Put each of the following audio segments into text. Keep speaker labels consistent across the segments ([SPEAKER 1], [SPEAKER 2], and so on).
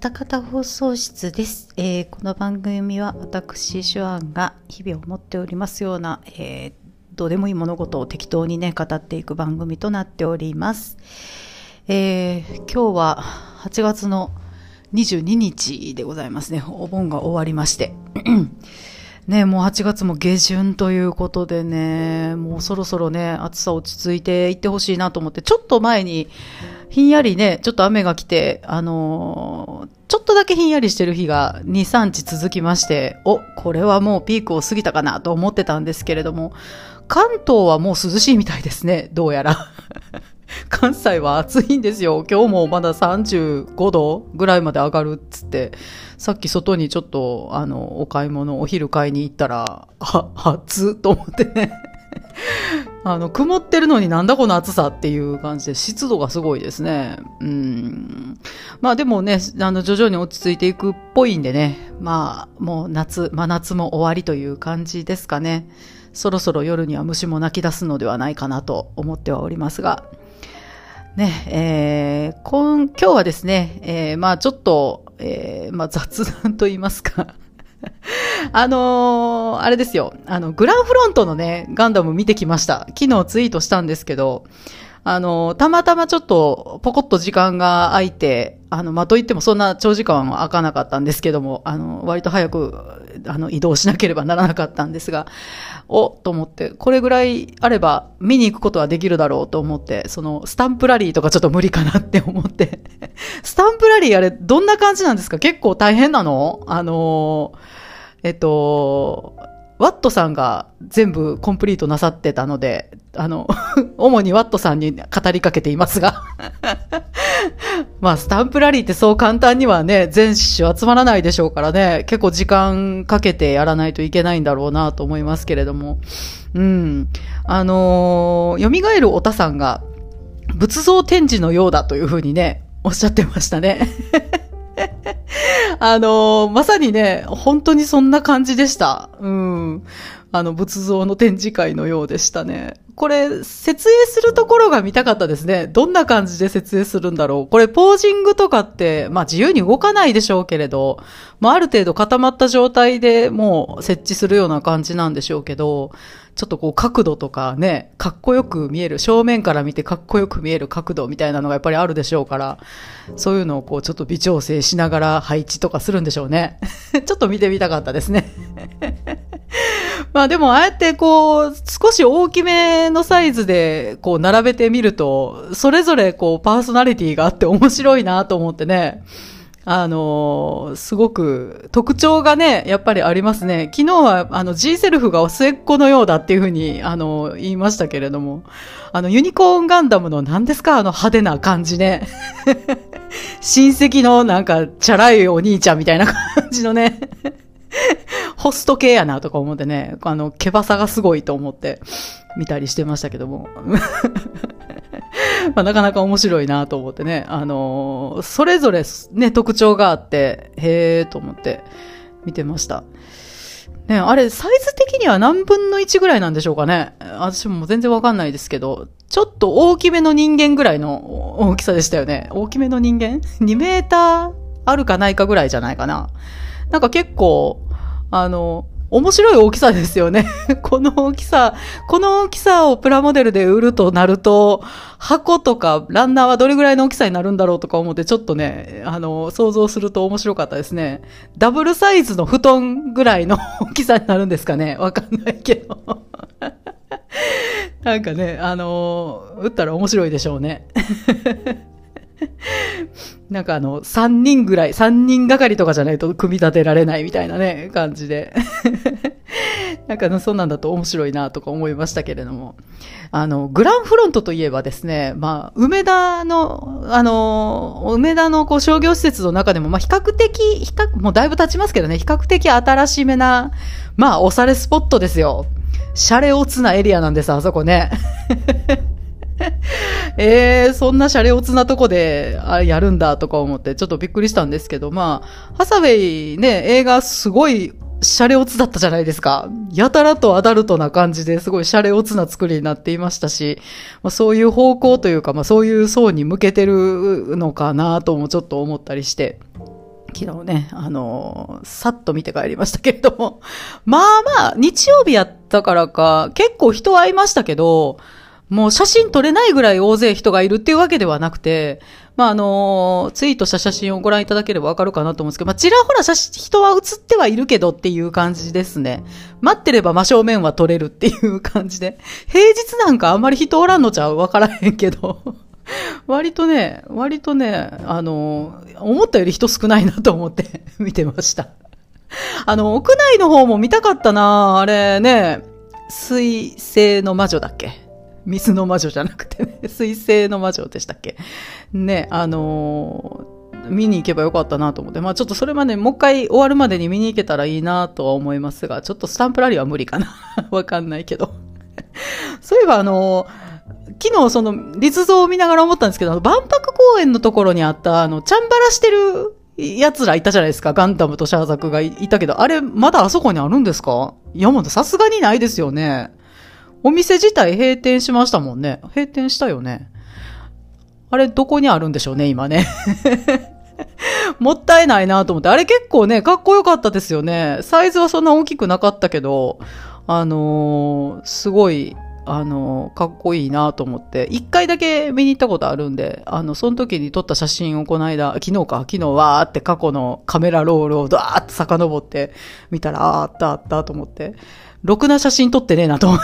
[SPEAKER 1] 二方放送室です、えーこの番組は私手腕が日々思っておりますような、えーどうでもいい物事を適当にね語っていく番組となっております、えー今日は8月の22日でございますね。お盆が終わりまして。ね、もう8月も下旬ということでね、もうそろそろね、暑さ落ち着いていってほしいなと思って、ちょっと前に、ひんやりね、ちょっと雨が来て、あのーちょっとだけひんやりしてる日が2、3日続きまして、お、これはもうピークを過ぎたかなと思ってたんですけれども、関東はもう涼しいみたいですね、どうやら。関西は暑いんですよ。今日もまだ35度ぐらいまで上がるっつって、さっき外にちょっと、あの、お買い物、お昼買いに行ったら、あ、暑っと思ってね。あの、曇ってるのになんだこの暑さっていう感じで、湿度がすごいですね。うん。まあでもね、あの、徐々に落ち着いていくっぽいんでね、まあ、もう夏、真夏も終わりという感じですかね。そろそろ夜には虫も泣き出すのではないかなと思ってはおりますが。ね、えー、今、今日はですね、えー、まあちょっと、えー、まあ雑談と言いますか。あのーあれですよ。あの、グランフロントのね、ガンダム見てきました。昨日ツイートしたんですけど、あのたまたまちょっと、ポコッと時間が空いて、あの、まあ、といってもそんな長時間は空かなかったんですけども、あの、割と早く、あの、移動しなければならなかったんですが、おと思って、これぐらいあれば見に行くことはできるだろうと思って、その、スタンプラリーとかちょっと無理かなって思って。スタンプラリーあれ、どんな感じなんですか？結構大変なの？あのえっと、ワットさんが全部コンプリートなさってたので、あの、主にワットさんに語りかけていますが。まあ、スタンプラリーってそう簡単にはね、全種集まらないでしょうからね、結構時間かけてやらないといけないんだろうなと思いますけれども。うん。あのー、蘇るおたさんが、仏像展示のようだというふうにね、おっしゃってましたね。あのーまさにね、本当にそんな感じでした。うん。あの、仏像の展示会のようでしたね。これ、設営するところが見たかったですね。どんな感じで設営するんだろう。これ、ポージングとかって、まあ自由に動かないでしょうけれど、まあある程度固まった状態でもう設置するような感じなんでしょうけど、ちょっとこう角度とかね、かっこよく見える、正面から見てかっこよく見える角度みたいなのがやっぱりあるでしょうから、そういうのをこうちょっと微調整しながら配置とかするんでしょうね。ちょっと見てみたかったですね。まあでもああやってこう少し大きめのサイズでこう並べてみると、それぞれこうパーソナリティがあって面白いなと思ってね。あのーすごく特徴がね、やっぱりありますね。昨日は、あの、G セルフが末っ子のようだっていうふうに、あの言いましたけれども、あの、ユニコーンガンダムの何ですか？あの派手な感じね。親戚のなんか、チャラいお兄ちゃんみたいな感じのね。ホスト系やなとか思ってね、あの、毛バサがすごいと思って見たりしてましたけども。まあ、なかなか面白いなと思ってね、あのーそれぞれね、特徴があって、へーと思って見てました。ね、あれ、サイズ的には何分の1ぐらいなんでしょうかね。私も全然わかんないですけど、ちょっと大きめの人間ぐらいの大きさでしたよね。大きめの人間 ?2 メーターあるかないかぐらいじゃないかな。なんか結構、あの、面白い大きさですよね。この大きさ、この大きさをプラモデルで売るとなると、箱とかランナーはどれぐらいの大きさになるんだろうとか思って、ちょっとね、あの、想像すると面白かったですね。ダブルサイズの布団ぐらいの 大きさになるんですかねわかんないけど。なんかね、あの、打ったら面白いでしょうね。なんかあの、3人ぐらい、3人がかりとかじゃないと組み立てられないみたいなね、感じで。なんかそんなんだと面白いなとか思いましたけれども。あの、グランフロントといえばですね、まあ、梅田の、あの、梅田のこう商業施設の中でも、まあ、比較的、比較、もうだいぶ経ちますけどね、比較的新しめな、まあ、おしゃれスポットですよ。シャレオツなエリアなんです、あそこね。えー、そんなシャレオツなとこで、やるんだとか思って、ちょっとびっくりしたんですけど、まあ、ハサウェイね、映画すごい、シャレオツだったじゃないですか。やたらとアダルトな感じですごいシャレオツな作りになっていましたし、まあ、そういう方向というか、まあそういう層に向けてるのかなともちょっと思ったりして。昨日ね、あのー、さっと見て帰りましたけれども、まあまあ、日曜日やったからか、結構人は会いましたけど、もう写真撮れないぐらい大勢人がいるっていうわけではなくて、まあ、あの、ツイートした写真をご覧いただければわかるかなと思うんですけど、まあ、ちらほら写真、人は写ってはいるけどっていう感じですね。待ってれば真正面は撮れるっていう感じで。平日なんかあんまり人おらんのちゃうわからへんけど。割とね、割とね、あの、思ったより人少ないなと思って 見てました。あの、屋内の方も見たかったなあれね、水星の魔女だっけ？水の魔女じゃなくてね、水星の魔女でしたっけ？ね、あの見に行けばよかったなと思って。まあちょっとそれまでもう一回終わるまでに見に行けたらいいなとは思いますが、ちょっとスタンプラリーは無理かな。わかんないけど。そういえばあの昨日その立像を見ながら思ったんですけど、万博公園のところにあった、あの、チャンバラしてる奴らいたじゃないですか。ガンダムとシャーザクがいたけど、あれ、まだあそこにあるんですか？いや、もうさすがにないですよね。お店自体閉店しましたもんね。閉店したよね。あれ、どこにあるんでしょうね、今ね。もったいないなと思って。あれ結構ね、かっこよかったですよね。サイズはそんな大きくなかったけど、あのー、すごい、あの、かっこいいなと思って、一回だけ見に行ったことあるんで、あの、その時に撮った写真をこの間、昨日か、昨日わーって過去のカメラロールをダーって遡って見たら、ああったあったと思って、ろくな写真撮ってねえなと思っ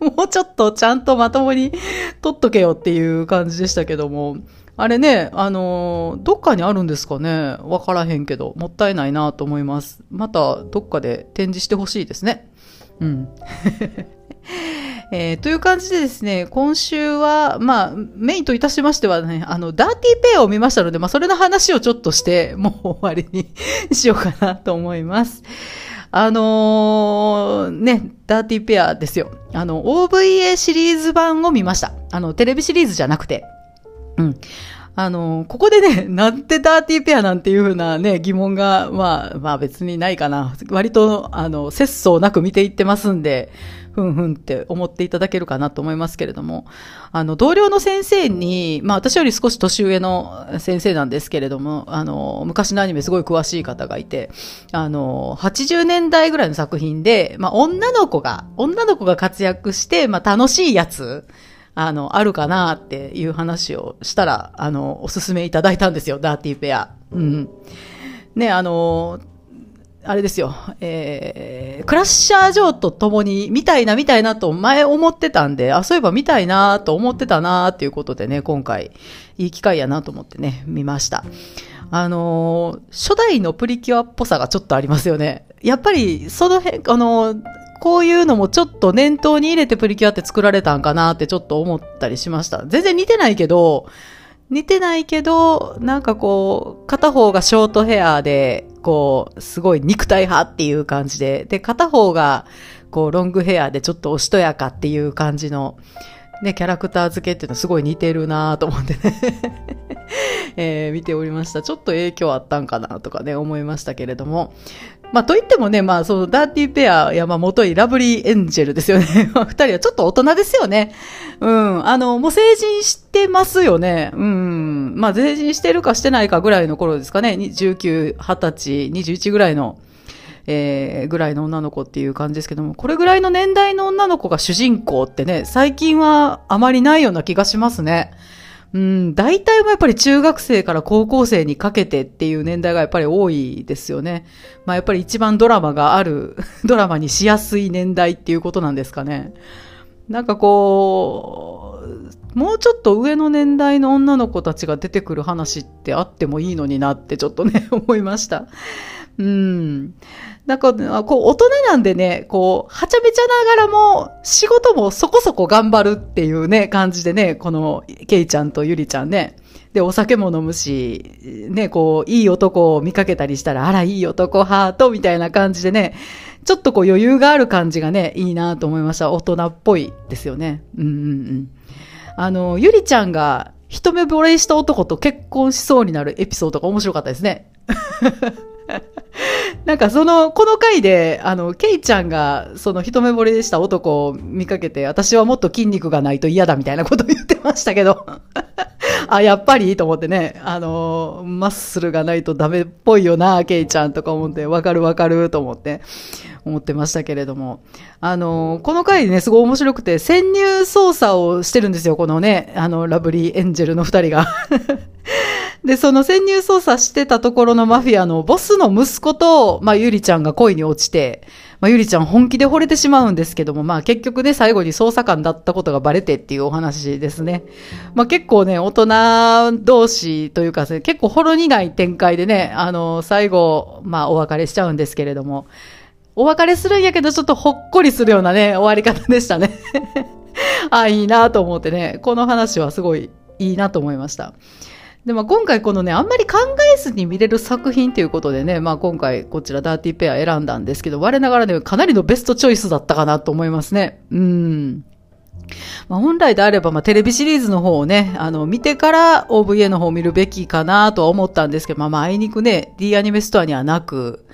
[SPEAKER 1] て、もうちょっとちゃんとまともに撮っとけよっていう感じでしたけども、あれね、あのどっかにあるんですかねわからへんけど、もったいないなと思います。また、どっかで展示してほしいですね。うん。えー、という感じでですね、今週は、まあ、メインといたしましてはね、あの、ダーティーペアを見ましたので、まあ、それの話をちょっとして、もう終わりに しようかなと思います。あのー、ね、ダーティーペアですよ。あの、OVA シリーズ版を見ました。あの、テレビシリーズじゃなくて。うん。あの、ここでね、なんてダーティーペアなんていうふうなね、疑問が、まあ、まあ別にないかな。割と、あの、節操なく見ていってますんで、ふんふんって思っていただけるかなと思いますけれども、あの、同僚の先生に、まあ私より少し年上の先生なんですけれども、あの、昔のアニメすごい詳しい方がいて、あの、80年代ぐらいの作品で、まあ女の子が、女の子が活躍して、まあ楽しいやつ、あの、あるかなっていう話をしたら、あの、おすすめいただいたんですよ、ダーティーペア。うん。ね、あの、あれですよ、えー、クラッシャージョーと共に見たいな見たいなと前思ってたんで、あ、そういえば見たいなと思ってたなっていうことでね、今回いい機会やなと思ってね、見ました。あのー、初代のプリキュアっぽさがちょっとありますよね。やっぱり、その辺、あのー、こういうのもちょっと念頭に入れてプリキュアって作られたんかなってちょっと思ったりしました。全然似てないけど、似てないけど、なんかこう、片方がショートヘアで、こう、すごい肉体派っていう感じで、で、片方が、こう、ロングヘアでちょっとおしとやかっていう感じの、ね、キャラクター付けっていうのはすごい似てるなと思ってね えー、見ておりました。ちょっと影響あったんかなとかね、思いましたけれども。まあ、といってもね、まあ、その、ダーティーペア、山本いラブリーエンジェルですよね。二人はちょっと大人ですよね。うん。あの、もう成人してますよね。うん。まあ、成人してるかしてないかぐらいの頃ですかね。19、20歳、21ぐらいの。えー、ぐらいの女の子っていう感じですけども、これぐらいの年代の女の子が主人公ってね、最近はあまりないような気がしますね。うん、大体もやっぱり中学生から高校生にかけてっていう年代がやっぱり多いですよね。まあやっぱり一番ドラマがある、ドラマにしやすい年代っていうことなんですかね。なんかこう、もうちょっと上の年代の女の子たちが出てくる話ってあってもいいのになってちょっとね、思いました。うん。なんか、こう、大人なんでね、こう、はちゃめちゃながらも、仕事もそこそこ頑張るっていうね、感じでね、この、ケイちゃんとユリちゃんね。で、お酒も飲むし、ね、こう、いい男を見かけたりしたら、あら、いい男ハートみたいな感じでね、ちょっとこう余裕がある感じがね、いいなと思いました。大人っぽいですよね。うんうんうん。あの、ゆりちゃんが一目惚れした男と結婚しそうになるエピソードが面白かったですね。なんかその、この回で、あの、ケイちゃんが、その一目惚れでした男を見かけて、私はもっと筋肉がないと嫌だみたいなことを言ってましたけど、あ、やっぱりと思ってね、あの、マッスルがないとダメっぽいよな、ケイちゃんとか思って、わかるわかると思って、思ってましたけれども。あの、この回ね、すごい面白くて、潜入捜査をしてるんですよ、このね、あの、ラブリーエンジェルの二人が。で、その潜入捜査してたところのマフィアのボスの息子と、まあ、ゆりちゃんが恋に落ちて、まあ、ゆりちゃん本気で惚れてしまうんですけども、まあ、結局ね、最後に捜査官だったことがバレてっていうお話ですね。まあ、結構ね、大人同士というか、結構ほろ苦い展開でね、あの、最後、まあ、お別れしちゃうんですけれども、お別れするんやけど、ちょっとほっこりするようなね、終わり方でしたね。あ、いいなと思ってね、この話はすごいいいなと思いました。で、まあ、今回このね、あんまり考えずに見れる作品ということでね、まあ、今回こちらダーティーペア選んだんですけど、我ながらね、かなりのベストチョイスだったかなと思いますね。うん。まあ、本来であれば、まあ、テレビシリーズの方をね、あの、見てから OVA の方を見るべきかなとは思ったんですけど、まあ、まあ、あいにくね、D アニメストアにはなく、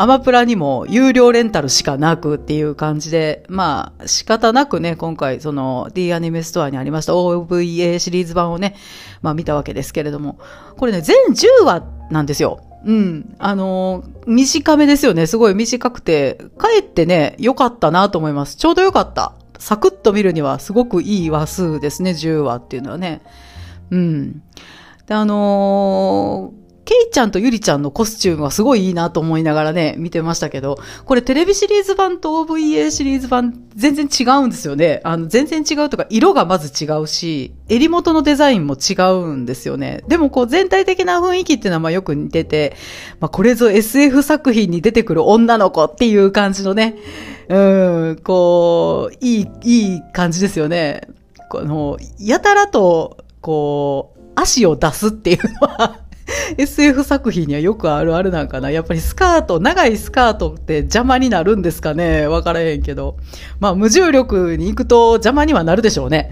[SPEAKER 1] アマプラにも有料レンタルしかなくっていう感じで、まあ仕方なくね、今回その D アニメストアにありました OVA シリーズ版をね、まあ見たわけですけれども、これね、全10話なんですよ。うん。あのー、短めですよね。すごい短くて、かえってね、良かったなと思います。ちょうど良かった。サクッと見るにはすごくいい話数ですね、10話っていうのはね。うん。で、あのーケイちゃんとユリちゃんのコスチュームはすごいいいなと思いながらね、見てましたけど、これテレビシリーズ版と OVA シリーズ版全然違うんですよね。あの、全然違うとか、色がまず違うし、襟元のデザインも違うんですよね。でもこう全体的な雰囲気っていうのはまあよく似てて、まあこれぞ SF 作品に出てくる女の子っていう感じのね、うん、こう、いい、いい感じですよね。この、やたらと、こう、足を出すっていうのは SF 作品にはよくあるあるなんかな。やっぱりスカート、長いスカートって邪魔になるんですかねわからへんけど。まあ無重力に行くと邪魔にはなるでしょうね。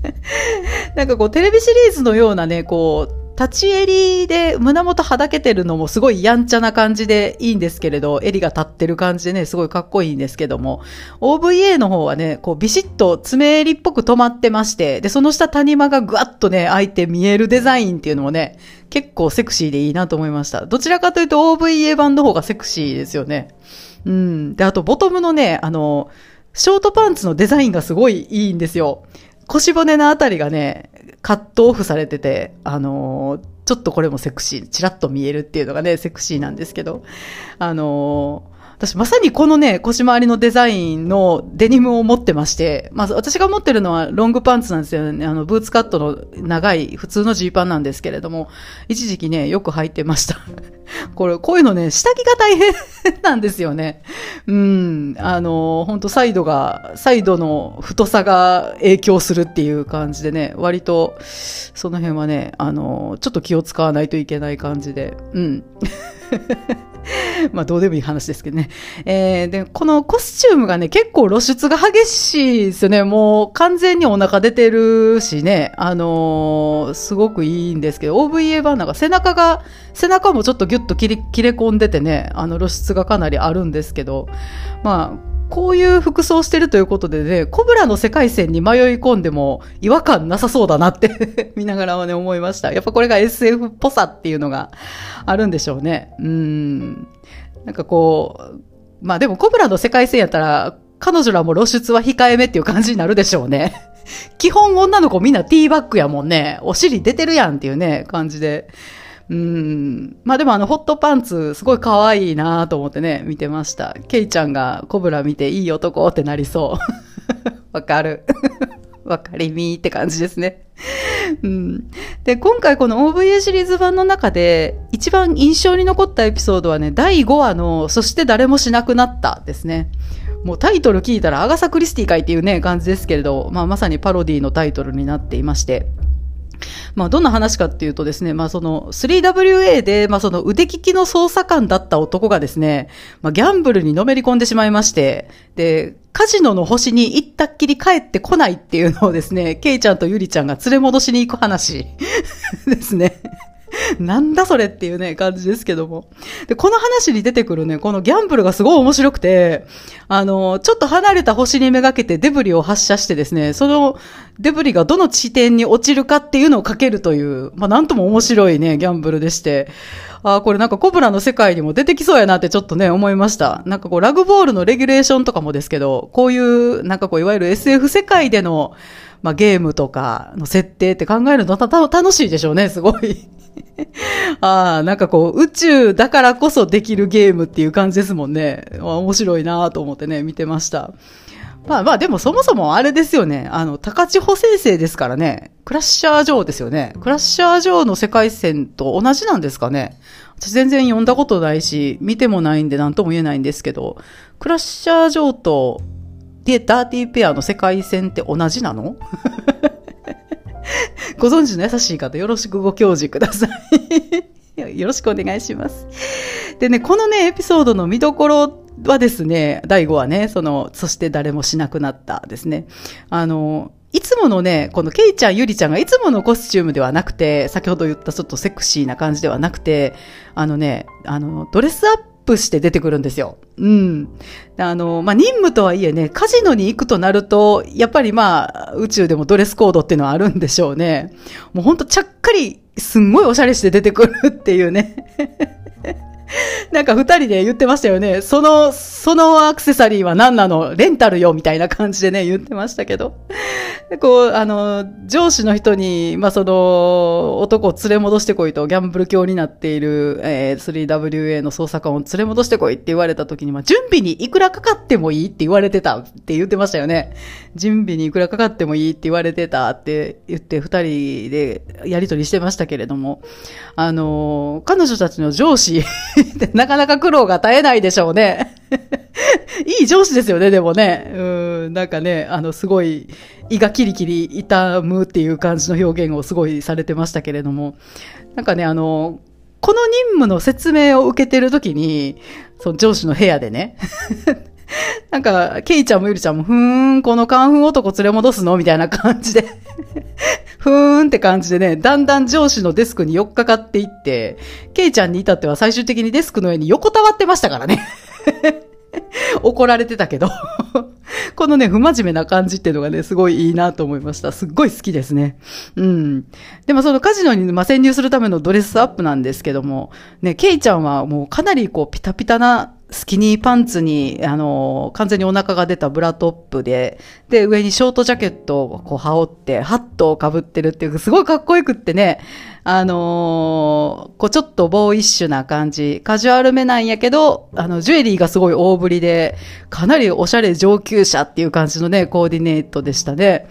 [SPEAKER 1] なんかこうテレビシリーズのようなね、こう、立ち襟で胸元はだけてるのもすごいやんちゃな感じでいいんですけれど、襟が立ってる感じでね、すごいかっこいいんですけども、OVA の方はね、こうビシッと爪襟っぽく止まってまして、で、その下谷間がぐわっとね、開いて見えるデザインっていうのもね、結構セクシーでいいなと思いました。どちらかというと OVA 版の方がセクシーですよね。うん。で、あとボトムのね、あの、ショートパンツのデザインがすごいいいんですよ。腰骨のあたりがね、カットオフされてて、あのー、ちょっとこれもセクシー、チラッと見えるっていうのがね、セクシーなんですけど、あのー私まさにこのね、腰回りのデザインのデニムを持ってまして、まず私が持ってるのはロングパンツなんですよね。あの、ブーツカットの長い普通のジーパンなんですけれども、一時期ね、よく履いてました。これ、こういうのね、下着が大変なんですよね。うん、あの、本当サイドが、サイドの太さが影響するっていう感じでね、割と、その辺はね、あの、ちょっと気を使わないといけない感じで、うん。まあどうでもいい話ですけどね。えー、で、このコスチュームがね、結構露出が激しいですよね。もう完全にお腹出てるしね、あのー、すごくいいんですけど、OVA 版なんか背中が、背中もちょっとギュッと切れ込んでてね、あの露出がかなりあるんですけど、まあ、こういう服装してるということでね、コブラの世界線に迷い込んでも違和感なさそうだなって 見ながらはね、思いました。やっぱこれが SF っぽさっていうのがあるんでしょうね。うん。なんかこう、まあでもコブラの世界線やったら、彼女らも露出は控えめっていう感じになるでしょうね。基本女の子みんなティーバッグやもんね。お尻出てるやんっていうね、感じで。うん。まあでもあの、ホットパンツ、すごい可愛いなと思ってね、見てました。ケイちゃんがコブラ見ていい男ってなりそう。わかる。わかりみーって感じですね。うん。で、今回この OVA シリーズ版の中で、一番印象に残ったエピソードはね、第5話の、そして誰もしなくなったですね。もうタイトル聞いたらアガサ・クリスティかいっていうね、感じですけれど、まあまさにパロディのタイトルになっていまして、まあ、どんな話かっていうとですね、まあ、その 3WA で、まあ、その腕利きの捜査官だった男がですね、まあ、ギャンブルにのめり込んでしまいまして、で、カジノの星に行ったっきり帰ってこないっていうのをですね、ケイちゃんとユリちゃんが連れ戻しに行く話 ですね。なんだそれっていうね、感じですけども。で、この話に出てくるね、このギャンブルがすごい面白くて、あの、ちょっと離れた星にめがけてデブリを発射してですね、そのデブリがどの地点に落ちるかっていうのをかけるという、まあ、なんとも面白いね、ギャンブルでして、ああ、これなんかコブラの世界にも出てきそうやなってちょっとね、思いました。なんかこう、ラグボールのレギュレーションとかもですけど、こういう、なんかこう、いわゆる SF 世界での、まあ、ゲームとかの設定って考えるのたた楽しいでしょうね、すごい。ああ、なんかこう、宇宙だからこそできるゲームっていう感じですもんね。面白いなと思ってね、見てました。まあまあ、でもそもそもあれですよね。あの、高千穂先生ですからね。クラッシャー城ですよね。クラッシャー城の世界線と同じなんですかね。私全然読んだことないし、見てもないんで何とも言えないんですけど、クラッシャー城とで、ダーティーペアの世界線って同じなの？ご存知の優しい方、よろしくご教示ください。よろしくお願いします。でね、このね、エピソードの見どころはですね、第5話ね、その、そして誰もしなくなったですね。あの、いつものね、このケイちゃん、ユリちゃんがいつものコスチュームではなくて、先ほど言ったちょっとセクシーな感じではなくて、あのね、あの、ドレスアップして出てくるんですよ。うん。あの、まあ、任務とはいえね、カジノに行くとなると、やっぱりまあ、宇宙でもドレスコードっていうのはあるんでしょうね。もうほんとちゃっかり、すんごいおしゃれして出てくるっていうね。なんか二人で言ってましたよね。その、そのアクセサリーは何なの？レンタルよみたいな感じでね、言ってましたけど。こう、あの、上司の人に、まあ、その、男を連れ戻してこいと、ギャンブル教になっている、えー、3WA の捜査官を連れ戻してこいって言われた時に、まあ、準備にいくらかかってもいいって言われてたって言ってましたよね。準備にいくらかかってもいいって言われてたって言って、二人でやりとりしてましたけれども、あの、彼女たちの上司 なかなか苦労が絶えないでしょうね。いい上司ですよね、でもね。うん、なんかね、あの、すごい、胃がキリキリ痛むっていう感じの表現をすごいされてましたけれども。なんかね、あの、この任務の説明を受けてるときに、その上司の部屋でね、なんか、ケイちゃんもゆりちゃんも、ふーん、このカンフン男連れ戻すの？みたいな感じでふーんって感じでね、だんだん上司のデスクに寄っかかっていって、ケイちゃんに至っては最終的にデスクの上に横たわってましたからね 怒られてたけど このね、不真面目な感じっていうのがね、すごいいいなと思いました。すっごい好きですね。うん。でもそのカジノに、まあ、潜入するためのドレスアップなんですけども、ね、ケイちゃんはもうかなりこう、ピタピタなスキニーパンツに、あの、完全にお腹が出たブラトップで、で、上にショートジャケットをこう羽織って、ハットを被ってるっていう、すごいかっこよくってね、あのー、こうちょっとボーイッシュな感じ、カジュアルめなんやけど、あの、ジュエリーがすごい大ぶりで、かなりおしゃれ上級者っていう感じのね、コーディネートでしたね。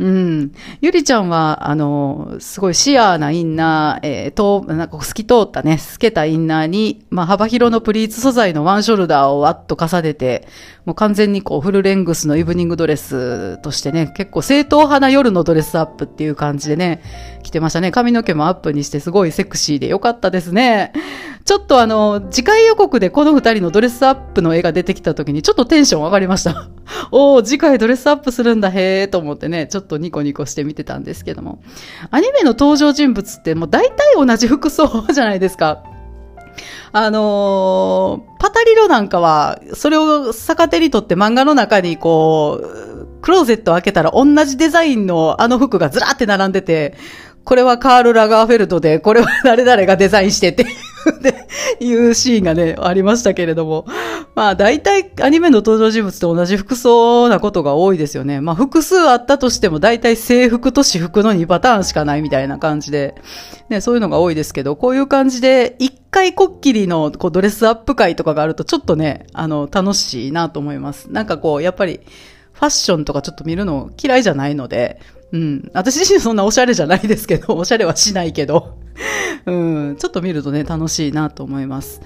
[SPEAKER 1] うん。ゆりちゃんは、あの、すごいシアーなインナー、えー、と、なんか透き通ったね、透けたインナーに、まあ幅広のプリーツ素材のワンショルダーをわっと重ねて、もう完全にこうフルレングスのイブニングドレスとしてね、結構正統派な夜のドレスアップっていう感じでね、着てましたね。髪の毛もアップにしてすごいセクシーでよかったですね。ちょっとあの、次回予告でこの二人のドレスアップの絵が出てきた時にちょっとテンション上がりました。おー、次回ドレスアップするんだ、へーと思ってね、ちょっとニコニコして見てたんですけども。アニメの登場人物ってもう大体同じ服装じゃないですか。あのー、パタリロなんかは、それを逆手にとって漫画の中にこう、クローゼット開けたら同じデザインのあの服がずらって並んでて、これはカール・ラガーフェルトで、これは誰々がデザインしてっていうシーンがね、ありましたけれども。まあ大体アニメの登場人物と同じ服装なことが多いですよね。まあ複数あったとしても大体制服と私服の2パターンしかないみたいな感じで、ね、そういうのが多いですけど、こういう感じで一回こっきりのこうドレスアップ会とかがあるとちょっとね、あの、楽しいなと思います。なんかこう、やっぱりファッションとかちょっと見るの嫌いじゃないので、うん。私自身そんなおしゃれじゃないですけど、おしゃれはしないけど、うん。ちょっと見るとね、楽しいなと思います。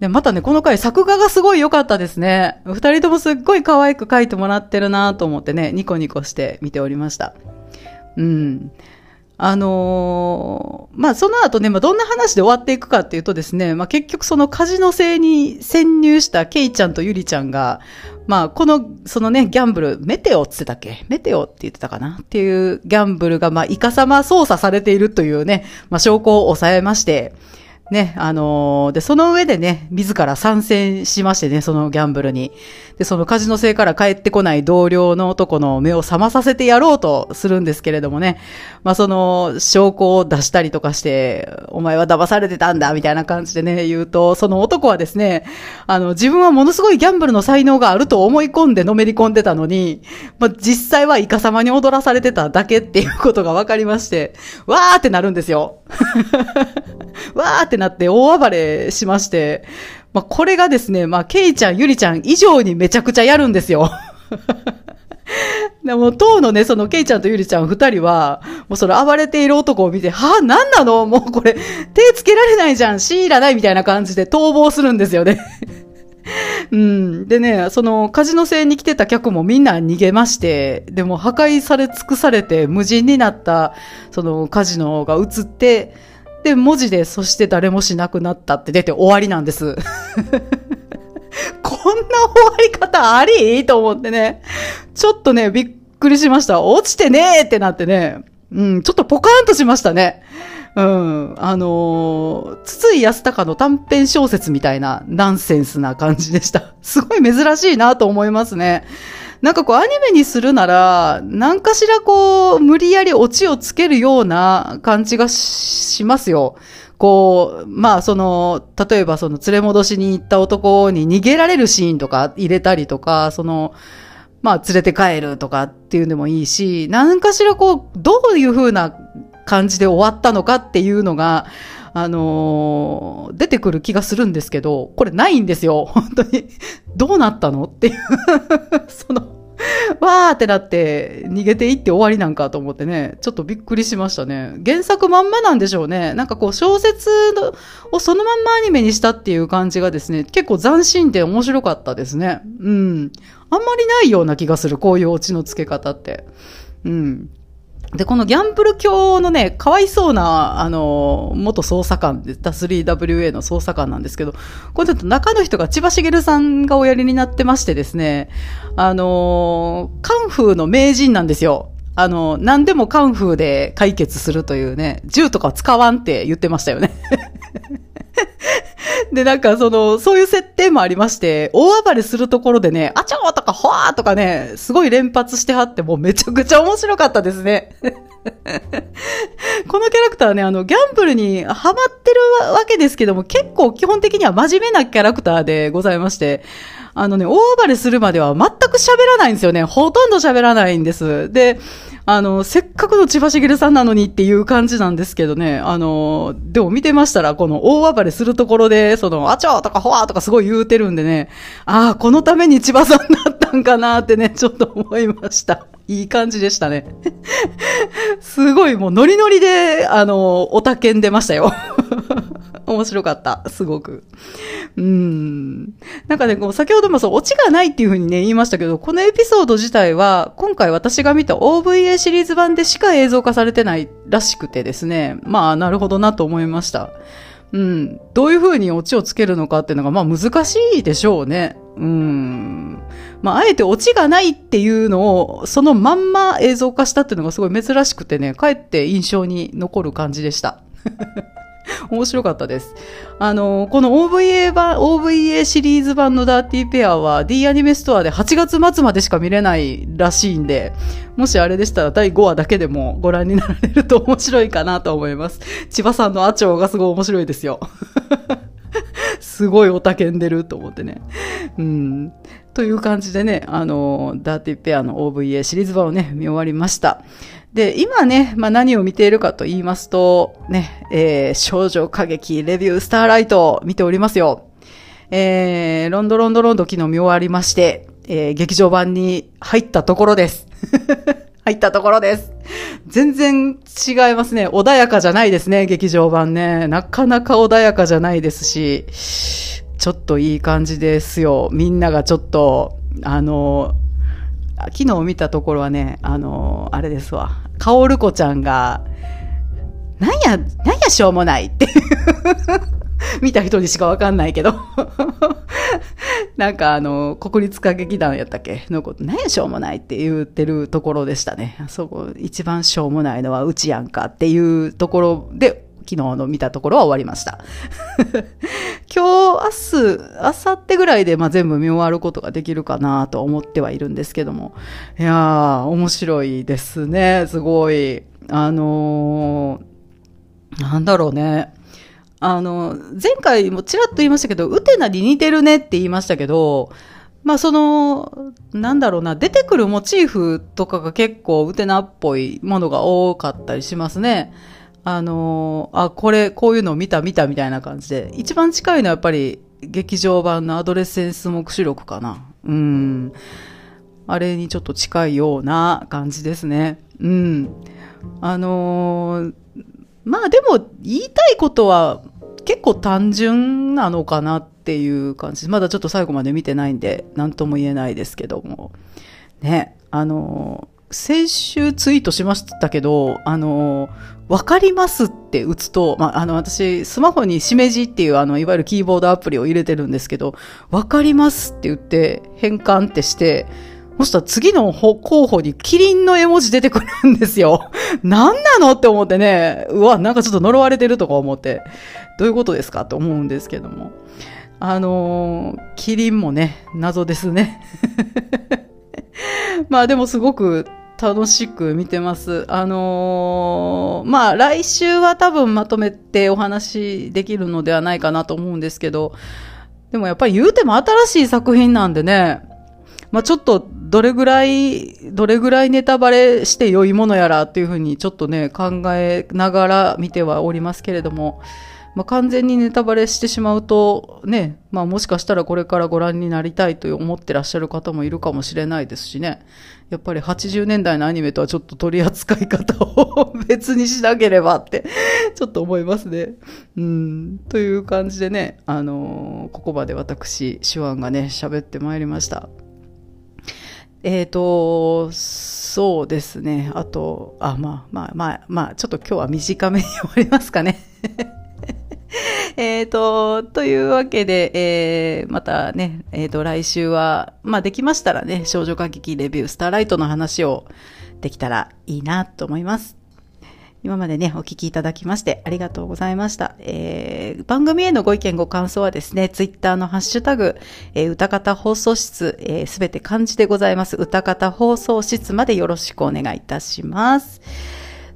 [SPEAKER 1] で、またね、この回作画がすごい良かったですね。二人ともすっごい可愛く描いてもらってるなと思ってね、ニコニコして見ておりました。うん。あのー、まあ、その後ね、まあ、どんな話で終わっていくかっていうとですね、まあ、結局そのカジノ性に潜入したケイちゃんとユリちゃんが、まあ、この、そのね、ギャンブル、メテオって言ってたっけ？メテオって言ってたかな？っていうギャンブルが、まあ、イカサマ操作されているというね、まあ、証拠を抑えまして、ね、あのー、で、その上でね、自ら参戦しましてね、そのギャンブルに。で、そのカジノ性から帰ってこない同僚の男の目を覚まさせてやろうとするんですけれどもね、まあ、その証拠を出したりとかして、お前は騙されてたんだ、みたいな感じでね、言うと、その男はですね、あの、自分はものすごいギャンブルの才能があると思い込んでのめり込んでたのに、まあ、実際はイカ様に踊らされてただけっていうことが分かりまして、わーってなるんですよ。わーってってなって大暴れしまして、まあ、これがですね、まあ、ケイちゃん、ユリちゃん以上にめちゃくちゃやるんですよ。でも、当のね、そのケイちゃんとユリちゃん二人は、もうその暴れている男を見て、はぁ、なんなの？もうこれ、手つけられないじゃん、強いらないみたいな感じで逃亡するんですよね。うん。でね、そのカジノ船に来てた客もみんな逃げまして、でも破壊され尽くされて無人になったそのカジノが映って、で、文字で、そして誰もしなくなったって出て終わりなんです。こんな終わり方あり？と思ってね。ちょっとね、びっくりしました。落ちてねーってなってね。うん、ちょっとポカーンとしましたね。うん。あのー、筒井康隆の短編小説みたいなナンセンスな感じでした。すごい珍しいなと思いますね。なんかこうアニメにするなら、何かしらこう、無理やりオチをつけるような感じがしますよ。こう、まあその、例えばその連れ戻しに行った男に逃げられるシーンとか入れたりとか、その、まあ連れて帰るとかっていうのもいいし、何かしらこう、どういう風な感じで終わったのかっていうのが、あのー、出てくる気がするんですけど、これないんですよ。本当に。どうなったのっていう その、わーってなって逃げていって終わりなんかと思ってね、ちょっとびっくりしましたね。原作まんまなんでしょうね。なんかこう小説をそのまんまアニメにしたっていう感じがですね、結構斬新で面白かったですね。うん。あんまりないような気がする、こういうオチの付け方って。うん。で、このギャンブル教のね、かわいそうな、あの、元捜査官で、3WA の捜査官なんですけど、これちょっと中の人が千葉茂さんがおやりになってましてですね、あの、カンフーの名人なんですよ。あの、何でもカンフーで解決するというね、銃とか使わんって言ってましたよね。で、なんかその、そういう設定もありまして、大暴れするところでね、あちゃーとかほわーとかね、すごい連発してはって、もうめちゃくちゃ面白かったですね。このキャラクターね、あの、ギャンブルにハマってるわけですけども、結構基本的には真面目なキャラクターでございまして、あのね、大暴れするまでは全く喋らないんですよね。ほとんど喋らないんです。で、あの、せっかくの千葉茂さんなのにっていう感じなんですけどね、あの、でも見てましたら、この大暴れするところで、その、あちょーとかほわーとかすごい言うてるんでね、ああ、このために千葉さんだったんかなってね、ちょっと思いました。いい感じでしたね。すごいもうノリノリで、あの、おたけんでましたよ。面白かった。すごく。うん。なんかね、こう先ほどもそう、オチがないっていうふうにね、言いましたけど、このエピソード自体は、今回私が見た OVA シリーズ版でしか映像化されてないらしくてですね、まあ、なるほどなと思いました。うん。どういうふうにオチをつけるのかっていうのが、まあ難しいでしょうね。うん。まあ、あえてオチがないっていうのを、そのまんま映像化したっていうのがすごい珍しくてね、かえって印象に残る感じでした。面白かったです。あの、この OVA 版、OVA シリーズ版のダーティーペアは D アニメストアで8月末までしか見れないらしいんで、もしあれでしたら第5話だけでもご覧になられると面白いかなと思います。千葉さんのアチョがすごい面白いですよ。すごいおたけんでると思ってね。うん。という感じでね、あの、ダーティーペアの OVA シリーズ版をね、見終わりました。で、今ね、まあ、何を見ているかと言いますと、ね、えー、少女歌劇レビュースターライトを見ておりますよ。えー、ロンドロンドロンド昨日見終わりまして、えー、劇場版に入ったところです。入ったところです。全然違いますね。穏やかじゃないですね、劇場版ね。なかなか穏やかじゃないですし、ちょっといい感じですよ。みんながちょっと、あの、昨日見たところはね、あの、あれですわ。かおるこちゃんが、なんや、なんやしょうもないって 見た人にしかわかんないけど なんかあの、国立歌劇団やったっけ？のこと、何やしょうもないって言ってるところでしたね。そこ、一番しょうもないのはうちやんかっていうところで、昨日の見たところは終わりました。今日、明日、明後日ぐらいで、まあ、全部見終わることができるかなと思ってはいるんですけども。いやー、面白いですね。すごい。あのー、なんだろうね。あの、前回もちらっと言いましたけど、ウテナに似てるねって言いましたけど、まあその、なんだろうな、出てくるモチーフとかが結構ウテナっぽいものが多かったりしますね。あの、あ、これ、こういうのを見た見たみたいな感じで。一番近いのはやっぱり劇場版のアドレスセンス目視録かな。うん。あれにちょっと近いような感じですね。うん。あのー、まあでも言いたいことは結構単純なのかなっていう感じまだちょっと最後まで見てないんで何とも言えないですけどもねあの先週ツイートしましたけどあのわかりますって打つと、まあ、あの、私、スマホにしめじっていう、あの、いわゆるキーボードアプリを入れてるんですけど、わかりますって言って、変換ってして、そしたら次の候補にキリンの絵文字出てくるんですよ。何なのって思ってね、うわ、なんかちょっと呪われてるとか思って、どういうことですか？と思うんですけども。あのー、キリンもね、謎ですね。まあでもすごく楽しく見てます。あのー、まあ来週は多分まとめてお話できるのではないかなと思うんですけど、でもやっぱり言うても新しい作品なんでね、まあ、ちょっとどれぐらい、どれぐらいネタバレして良いものやらっていうふうにちょっとね、考えながら見てはおりますけれども、まあ、完全にネタバレしてしまうと、ね、まあもしかしたらこれからご覧になりたいと思ってらっしゃる方もいるかもしれないですしね。やっぱり80年代のアニメとはちょっと取り扱い方を別にしなければってちょっと思いますね。うん、という感じでね、あのー、ここまで私、手腕がね、喋ってまいりました。えっ、ー、と、そうですね。あと、あ、まあまあまあ、まあ、ちょっと今日は短めに終わりますかね。えっと、というわけで、えー、またね、えっ、ー、と、来週は、まあできましたらね、少女歌劇レビュースターライトの話をできたらいいなと思います。今までね、お聞きいただきましてありがとうございました。えー、番組へのご意見ご感想はですね、ツイッターのハッシュタグ、えー、歌方放送室、す、えー、べ、て漢字でございます。歌方放送室までよろしくお願いいたします。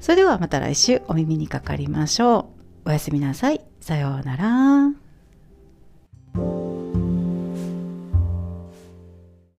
[SPEAKER 1] それではまた来週お耳にかかりましょう。おやすみなさい。さようなら。